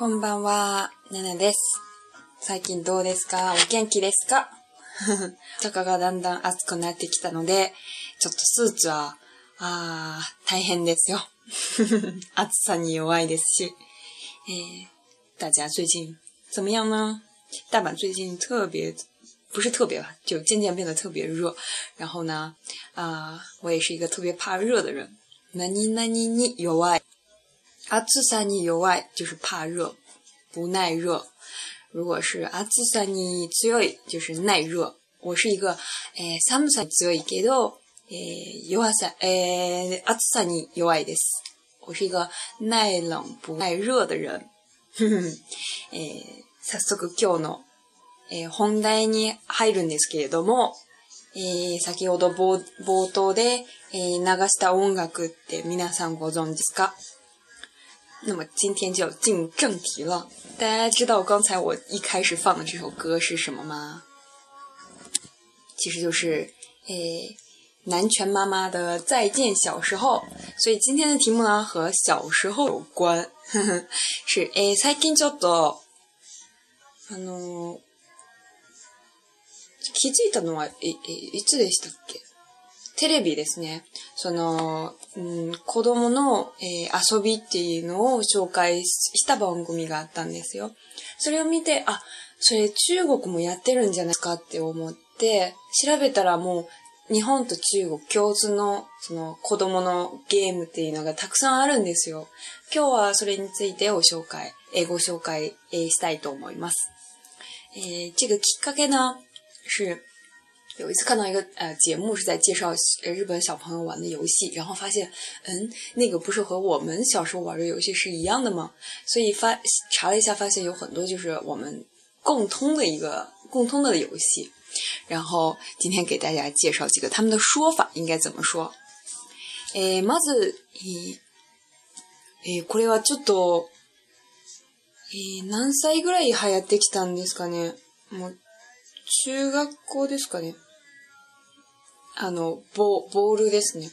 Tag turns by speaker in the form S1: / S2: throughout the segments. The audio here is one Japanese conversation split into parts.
S1: こんばんは、ねねです。最近どうですか？お元気ですか？大阪がだんだん暑くなってきたので、ちょっとスーツは、あー、大変ですよ。暑さに弱いですし。えー、大家最近怎么样呢？大阪最近特别，不是特别吧，就渐渐变得特别热。然后呢，啊、我也是一个特别怕热的人。何々に弱い。暑さに弱い就是怕热，不耐热。如果是暑さに強い就是耐热。我是一个えー寒さに強いけど、えー弱さえー暑さに弱いです。我是一个耐冷不耐热的人。えー早速今日の、えー本題に入るんですけれども、えー先ほど冒冒頭で、えー流した音楽って皆さんご存知ですか？那么今天就进正题了。大家知道刚才我一开始放的这首歌是什么吗？其实就是诶南拳妈妈的《再见小时候》。所以今天的题目呢和小时候有关，呵呵是诶最近ちょっとあの気づいたのはええいつでしたっけ？ テレビですね。その、うん、子供の、えー遊びっていうのを紹介した番組があったんですよ。それを見て、あ、それ中国もやってるんじゃないかって思って、調べたらもう日本と中国共通のその子供のゲームっていうのがたくさんあるんですよ。今日はそれについてご紹介、えーご紹介、えーしたいと思います。えー这个きっかけ呢是有一次看到一个呃节目是在介绍日本小朋友玩的游戏，然后发现，嗯，那个不是和我们小时候玩的游戏是一样的吗？所以发查了一下，发现有很多就是我们共通的一个共通的游戏。然后今天给大家介绍几个他们的说法应该怎么说。诶，まず，咦，诶，これはちょっと，诶，何歳ぐらい流行ってきたんですかね？もう中学校ですかね？あの、ボボールですね。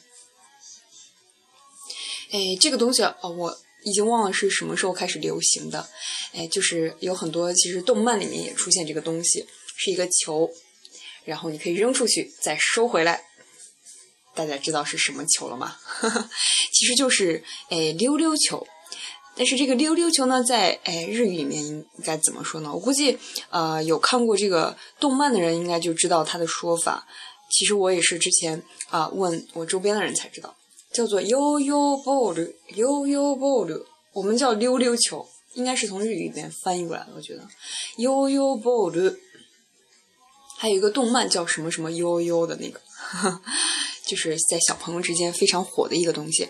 S1: 哎，这个东西啊，我已经忘了是什么时候开始流行的。哎，就是有很多其实动漫里面也出现这个东西，是一个球，然后你可以扔出去，再收回来。大家知道是什么球了吗？其实就是哎溜溜球。但是这个溜溜球呢，在哎日语里面应该怎么说呢？我估计呃有看过这个动漫的人应该就知道它的说法。 其实我也是之前啊、问我周边的人才知道，叫做悠悠 ball，悠悠 ball，我们叫溜溜球，应该是从日语里面翻译过来的。我觉得悠悠 ball，还有一个动漫叫什么什么悠悠的那个，就是在小朋友之间非常火的一个东西。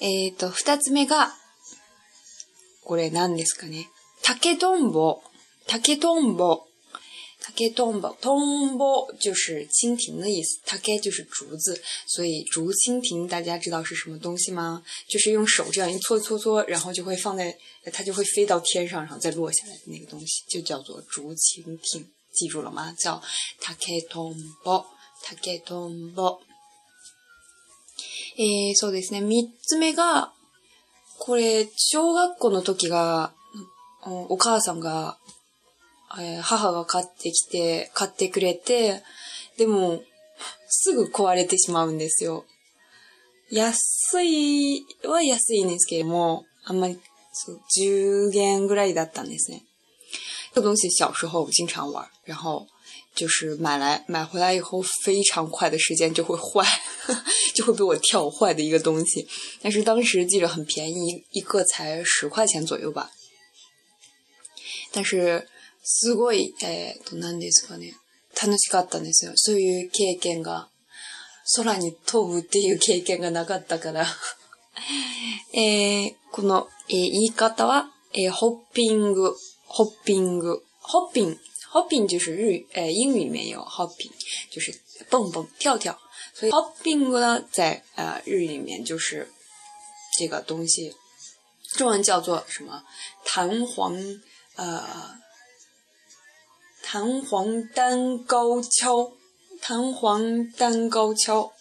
S1: えっと二つ目がこれ何ですかね。竹とんぼ。竹とんぼ。 竹とんぼ。トンボ就是蜻蜓的意思。竹就是竹子，所以竹蜻蜓大家知道是什么东西吗？就是用手这样一搓搓搓，然后就会放在，它就会飞到天上，然后再落下来的那个东西，就叫做竹蜻蜓。记住了吗？叫竹とんぼ。竹とんぼ。えー、そうですね。三つ目が、これ、小学校の時が、おお母さんが、 えー母が買ってきて、買ってくれて、でも、すぐ壊れてしまうんですよ。安いは安いんですけれども、あんまり、そう10元ぐらいだったんですね。这东西小时候经常玩，然后就是买来买回来以后，非常快的时间就会坏，就会被我跳坏的一个东西。但是当时记着很便宜，一个才十块钱左右吧。但是すごいえー、と何ですかね。楽しかったんですよ。そういう経験が。空に飛ぶっていう経験がなかったから。えーこの、えー言い方は、えーホッピング、ホッピング、ホッピン、ホッピン就是日语，呃，英语里面有 hopping，就是蹦蹦跳跳，所以 hopping 呢，在呃日语里面就是这个东西，中文叫做什么？弹簧，呃，弹簧单高跷，弹簧单高跷。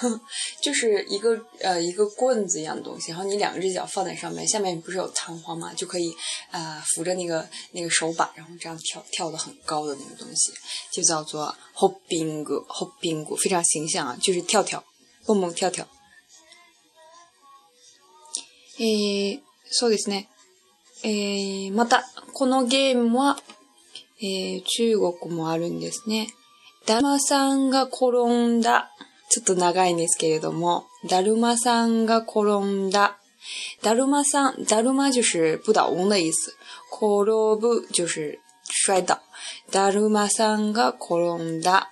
S1: 就是一个呃一个棍子一样的东西，然后你两只脚放在上面，下面不是有弹簧吗？就可以呃扶着那个那个手把，然后这样跳跳的很高的那个东西，就叫做 hopping hopping，非常形象啊，就是跳跳，蹦蹦跳跳。えー、そうですね。えー、また、このゲームは、 えー、中国もあるんですね。だるまさんが転んだ。ちょっと長いんですけれども、だるまさんが転んだ。だるまさん、だるま就是不倒翁的意思。転ぶ就是摔倒。だるまさんが転んだ。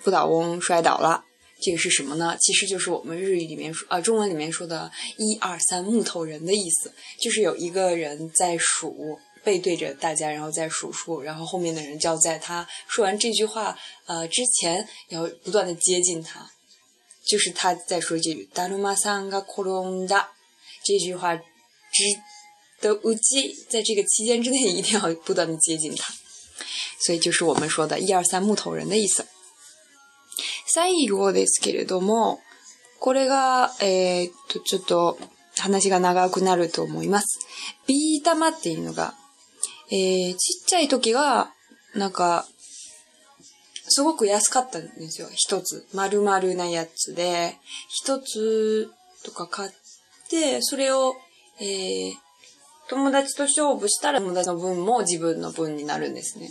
S1: 不倒翁摔倒了。这个是什么呢？其实就是我们日语里面说啊，中文里面说的“一二三木头人”的意思，就是有一个人在数， 背对着大家，然后在数数，然后后面的人就要在他说完这句话呃之前，要不断的接近他，就是他在说这句“达鲁玛桑嘎库隆达”这句话之的无忌，在这个期间之内一定要不断的接近他，所以就是我们说的“一二三木头人”的意思。最後ですけれども、これが、えー、っと、ちょっと話が長くなると思います。ビー玉っていうのが、 えー、ちっちゃい時は、なんか、すごく安かったんですよ。一つ。丸々なやつで、一つとか買って、それを、えー、友達と勝負したら友達の分も自分の分になるんですね。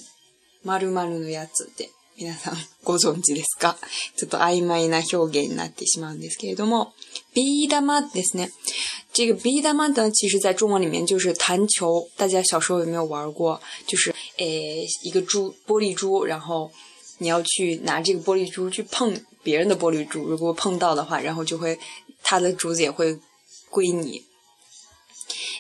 S1: 丸々のやつって。皆さんご存知ですか？ちょっと曖昧な表現になってしまうんですけれども、ビー玉ですね。这个ビー玉呢，其实在中文里面就是弹球。大家小时候有没有玩过？就是诶，一个珠玻璃珠，然后你要去拿这个玻璃珠去碰别人的玻璃珠，如果碰到的话，然后就会它的珠子也会归你。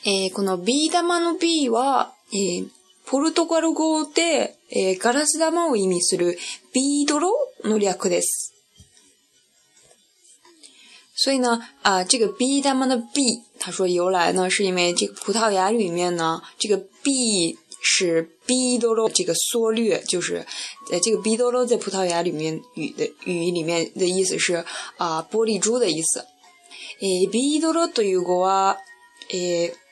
S1: えこのビー玉の B は、えポルトガル語で、えー、ガラス玉を意味するビードロの略です。所以呢，啊、呃，这个 B 他们的 B，他说由来呢，是因为这个葡萄牙语里面呢，这个 B 是 B 多罗这个缩略，就是呃，这个 B 多罗在葡萄牙里面语的语里面的意思是啊、呃，玻璃珠的意思。えー、ビードロという語は、えー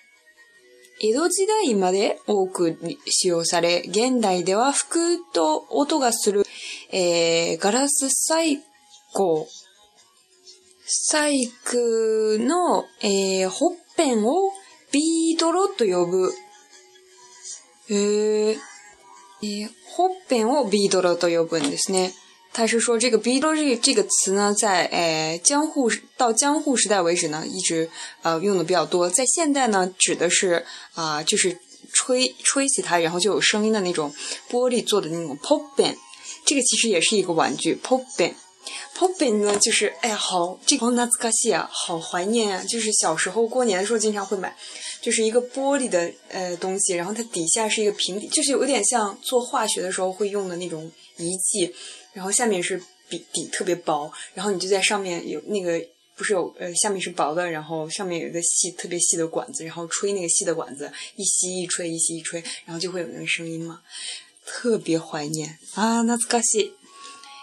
S1: 江戸時代まで多く使用され、現代では吹くと音がする、えー、ガラス細工、細工の、えー、ほっぺんをビードロと呼ぶ。えー、えー、ほっぺんをビードロと呼ぶんですね。他是说这个 “b” 这个这个词呢，在诶江户到江户时代为止呢，一直呃用的比较多。在现代呢，指的是啊，就是吹吹起它，然后就有声音的那种玻璃做的那种 pop band。这个其实也是一个玩具 pop band。pop band 呢，就是哎呀，好这个那斯卡西啊，好怀念啊！就是小时候过年的时候经常会买，就是一个玻璃的呃东西，然后它底下是一个平底，就是有点像做化学的时候会用的那种仪器。然后下面是底底特别薄，然后你就在上面有那个不是有呃下面是薄的，然后上面有一个细特别细的管子，然后吹那个细的管子一吸一吹一吸一吹，然后就会有那个声音嘛，特别怀念啊，懐かしい。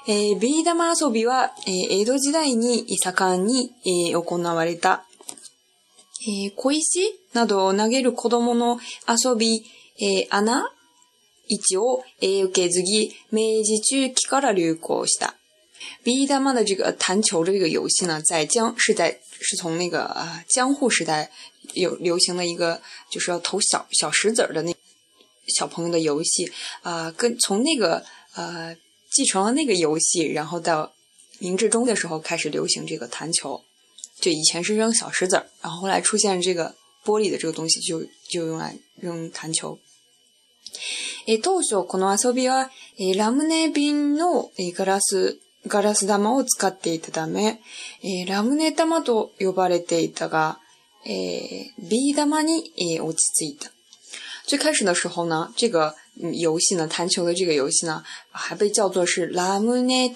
S1: えー、ビー玉遊びは、えー、江戸時代に盛んに、えー、行われた、えー、小石などを投げる子供の遊び、えー、穴 一応受け継ぎ、明治中期から流行した。ビー玉的这个弹球的这个游戏呢，在江是在是从那个啊江户时代有流行的一个，就是要投小小石子儿的那小朋友的游戏啊，跟从那个呃继承了那个游戏，然后到明治中的时候开始流行这个弹球。就以前是扔小石子儿，然后后来出现这个玻璃的这个东西，就就用来扔弹球。 え当初この遊びは、えラムネ瓶の、えガラス、ガラス玉を使っていたため、えラムネ玉と呼ばれていたが、えビー玉に、え落ち着いた。最开始的时候呢，这个游戏呢，弹球的这个游戏呢，还被叫做是ラムネ玉。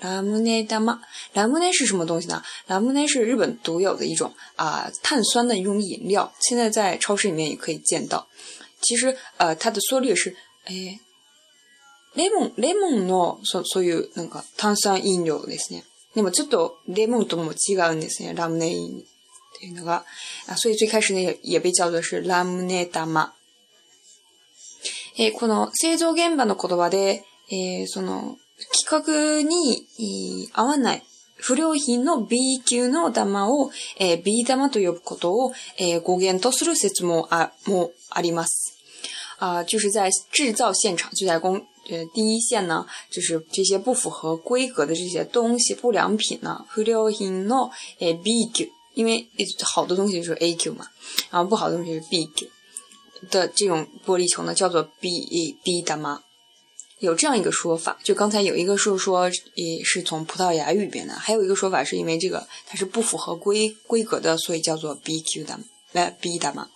S1: ラムネ玉，ラムネ是什么东西呢？ラムネ是日本独有的一种啊碳酸的一种饮料，现在在超市里面也可以见到。其实，呃，它的缩略是，え、レモン、レモンの、そ、そういう、なんか、炭酸飲料ですね。でもちょっとレモンとも違うんですね。ラムネインっていうのが。あ所以最開始呢也被叫做是ラムネ玉。えー、この製造現場の言葉で、えー、その、規格に合わない不良品の B 級の玉を、えー、B 玉と呼ぶことを、えー、語源とする説もあもあります。啊、呃，就是在制造现场，就在工呃第一线呢，就是这些不符合规格的这些东西、不良品呢，不良品の呃 B 級，因为好的东西就是 A 级嘛，然后不好的东西是 B 级的这种玻璃球呢，叫做 B B 玉。有这样一个说法，就刚才有一个是说，也是从葡萄牙语变的，还有一个说法是因为这个它是不符合规规格的，所以叫做 BQ 的，来 B 的嘛。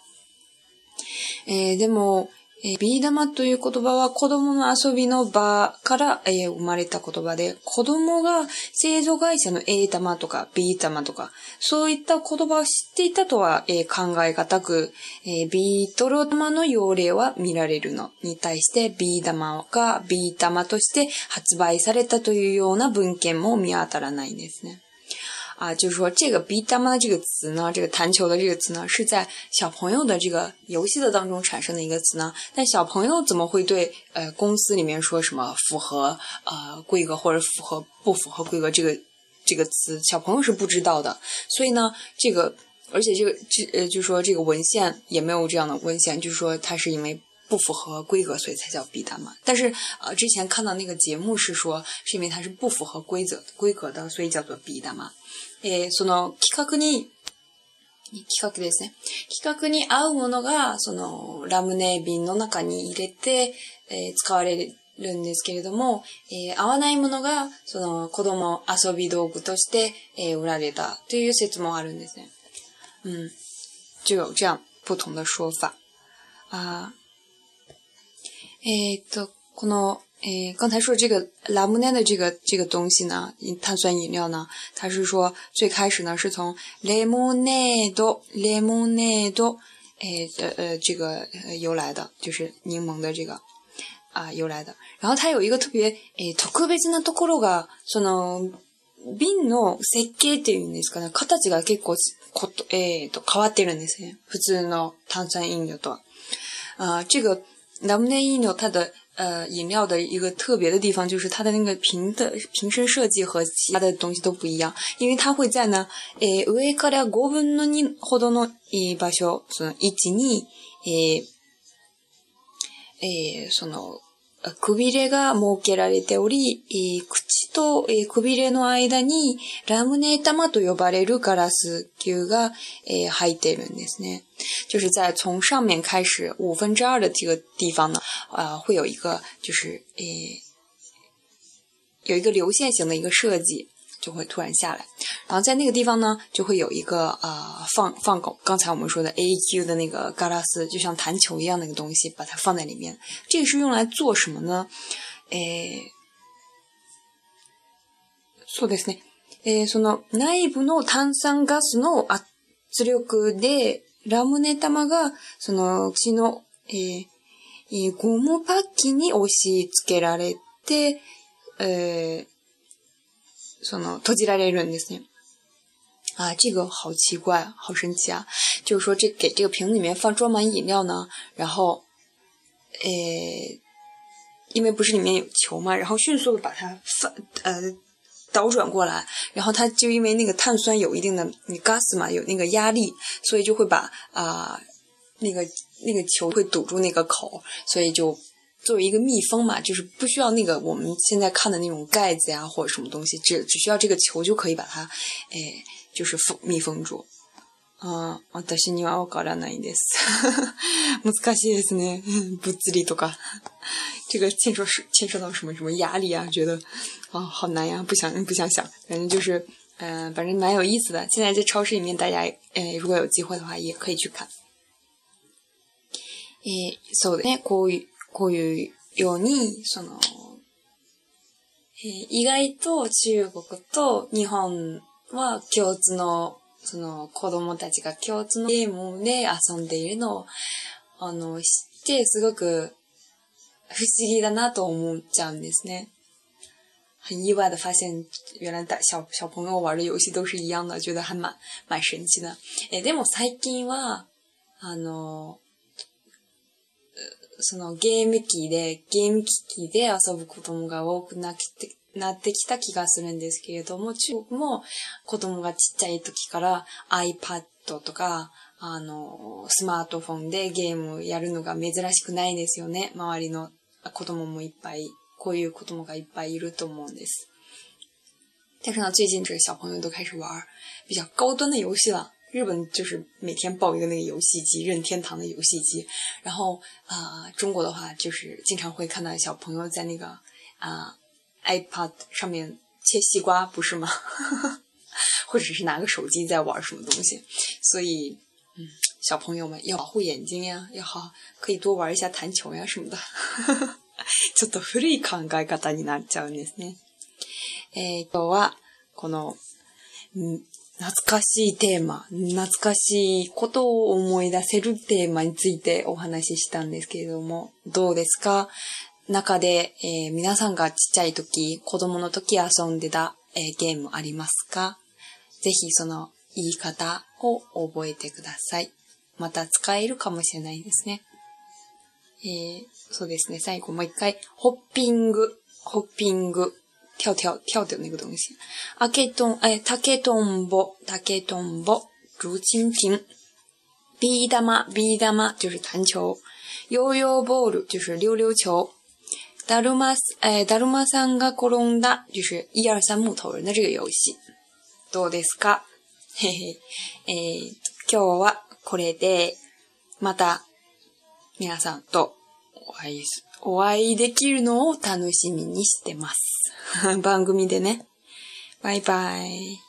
S1: 诶，でも。えー、ビー玉という言葉は子供の遊びの場から、えー、生まれた言葉で、子供が製造会社の A 玉とか B 玉とか、そういった言葉を知っていたとは、えー、考え難く、えー、ビートル玉の用例は見られるのに対して、ビー玉が B 玉として発売されたというような文献も見当たらないんですね。啊，就是说这个 “be dama” 这个词呢，这个弹球的这个词呢，是在小朋友的这个游戏的当中产生的一个词呢。但小朋友怎么会对呃公司里面说什么符合呃规格或者符合不符合规格这个这个词，小朋友是不知道的。所以呢，这个而且这个这呃，就说这个文献也没有这样的文献，就是说它是因为不符合规格，所以才叫 “be dama”。但是呃，之前看到那个节目是说，是因为它是不符合规则规格的，所以叫做 “be dama”。えー、その企画に、企画ですね。企画に合うものが、そのラムネ瓶の中に入れて、えー、使われるんですけれども、えー、合わないものが、その子供遊び道具として、えー、売られたという説もあるんですね。うん。就有这样不同的说法。啊。えっと、この、诶，刚才说这个拉姆奈的这个这个东西呢，碳酸饮料呢，它是说最开始呢是从 lemonade lemonade 诶呃呃这个由来的，就是柠檬的这个啊由来的。然后它有一个特别诶特別なところがその瓶の設計っていうんですかね、形が結構こえっ、と変わってるんですね。普通の炭酸飲料とは。啊，这个 拉姆奈饮料它的呃，饮料的一个特别的地方就是它的那个瓶的瓶身设计和其他的东西都不一样，因为它会在呢，え上から5分の2ほどの場所、その位置に、ええその くびれが設けられており、えー、口と、えー、くびれの間にラムネ玉と呼ばれるガラス球が、えー、入っているんですね。就是在从上面开始五分之二的这个地方呢，呃，会有一个就是诶、有一个流线型的一个设计。就会突然下来，然后在那个地方呢，就会有一个呃放放狗，刚才我们说的 AEQ 的那个嘎拉斯，就像弹球一样那个东西，把它放在里面。这个是用来做什么呢？诶，そうですね。えー、その内部の炭酸ガスの圧力でラムネ玉がその口のえーえー、ゴムパッキンに押し付けられて、えーその、閉じられるんですね。啊，这个好奇怪，好神奇啊！就是说，这给这个瓶里面放装满饮料呢，然后，诶，因为不是里面有球嘛，然后迅速的把它翻呃倒转过来，然后它就因为那个碳酸有一定的你 gas 嘛，有那个压力，所以就会把啊那个那个球会堵住那个口，所以就。 作为一个密封嘛，就是不需要那个我们现在看的那种盖子呀，或者什么东西，只只需要这个球就可以把它，哎，就是封密封住。あ、私にはわからないです。難しいですね。物理とか，这个牵涉是牵涉到什么什么压力啊？觉得啊，好难呀，不想不想想。反正就是，嗯，反正蛮有意思的。现在在超市里面，大家，哎，如果有机会的话，也可以去看。え、そうね、こういう。 こういうように、その、えー、意外と中国と日本は共通の、その子供たちが共通のゲームで遊んでいるのを、あの、知ってすごく不思議だなと思っちゃうんですね。很意外的发现，原来大小小朋友玩的游戏都是一样的，觉得还蛮蛮神奇的。えでも最近はあのそのゲーム機で、ゲーム機器で遊ぶ子供が多くなってなってきた気がするんですけれども、中国も子供がちっちゃい時から iPad とか、あの、スマートフォンでゲームやるのが珍しくないですよね。周りの子供もいっぱい、こういう子供がいっぱいいると思うんです。但是呢，最近这个小朋友都开始玩比较高端的游戏了。日本就是每天抱一个那个游戏机，任天堂的游戏机。然后啊、呃，中国的话就是经常会看到小朋友在那个啊、呃、iPad 上面切西瓜，不是吗？或者是拿个手机在玩什么东西。所以，嗯，小朋友们要保护眼睛呀，要好可以多玩一下弹球呀什么的。ちょっと古い考え方になっちゃうんですね。えー、今日はこの、 懐かしいテーマ、懐かしいことを思い出せるテーマについてお話ししたんですけれども、どうですか？中で、えー、皆さんがちっちゃい時、子供の時遊んでた、えー、ゲームありますか？ぜひその言い方を覚えてください。また使えるかもしれないですね。えー、そうですね。最後もう一回、ホッピング、ホッピング。跳跳跳的那个东西。阿けとん、哎，竹とんぼ、竹とんぼ、竹蜻蜓。ビー玉、ビー玉就是弹球。ヨーヨーボール就是溜溜球。だるま、哎，だるまさんが転んだ就是一二三木头人的这个游戏。どうですか？へへ。えー、今日はこれで、また皆さんとお会い、お会いできるのを楽しみにしてます。番組でね。バイバイ。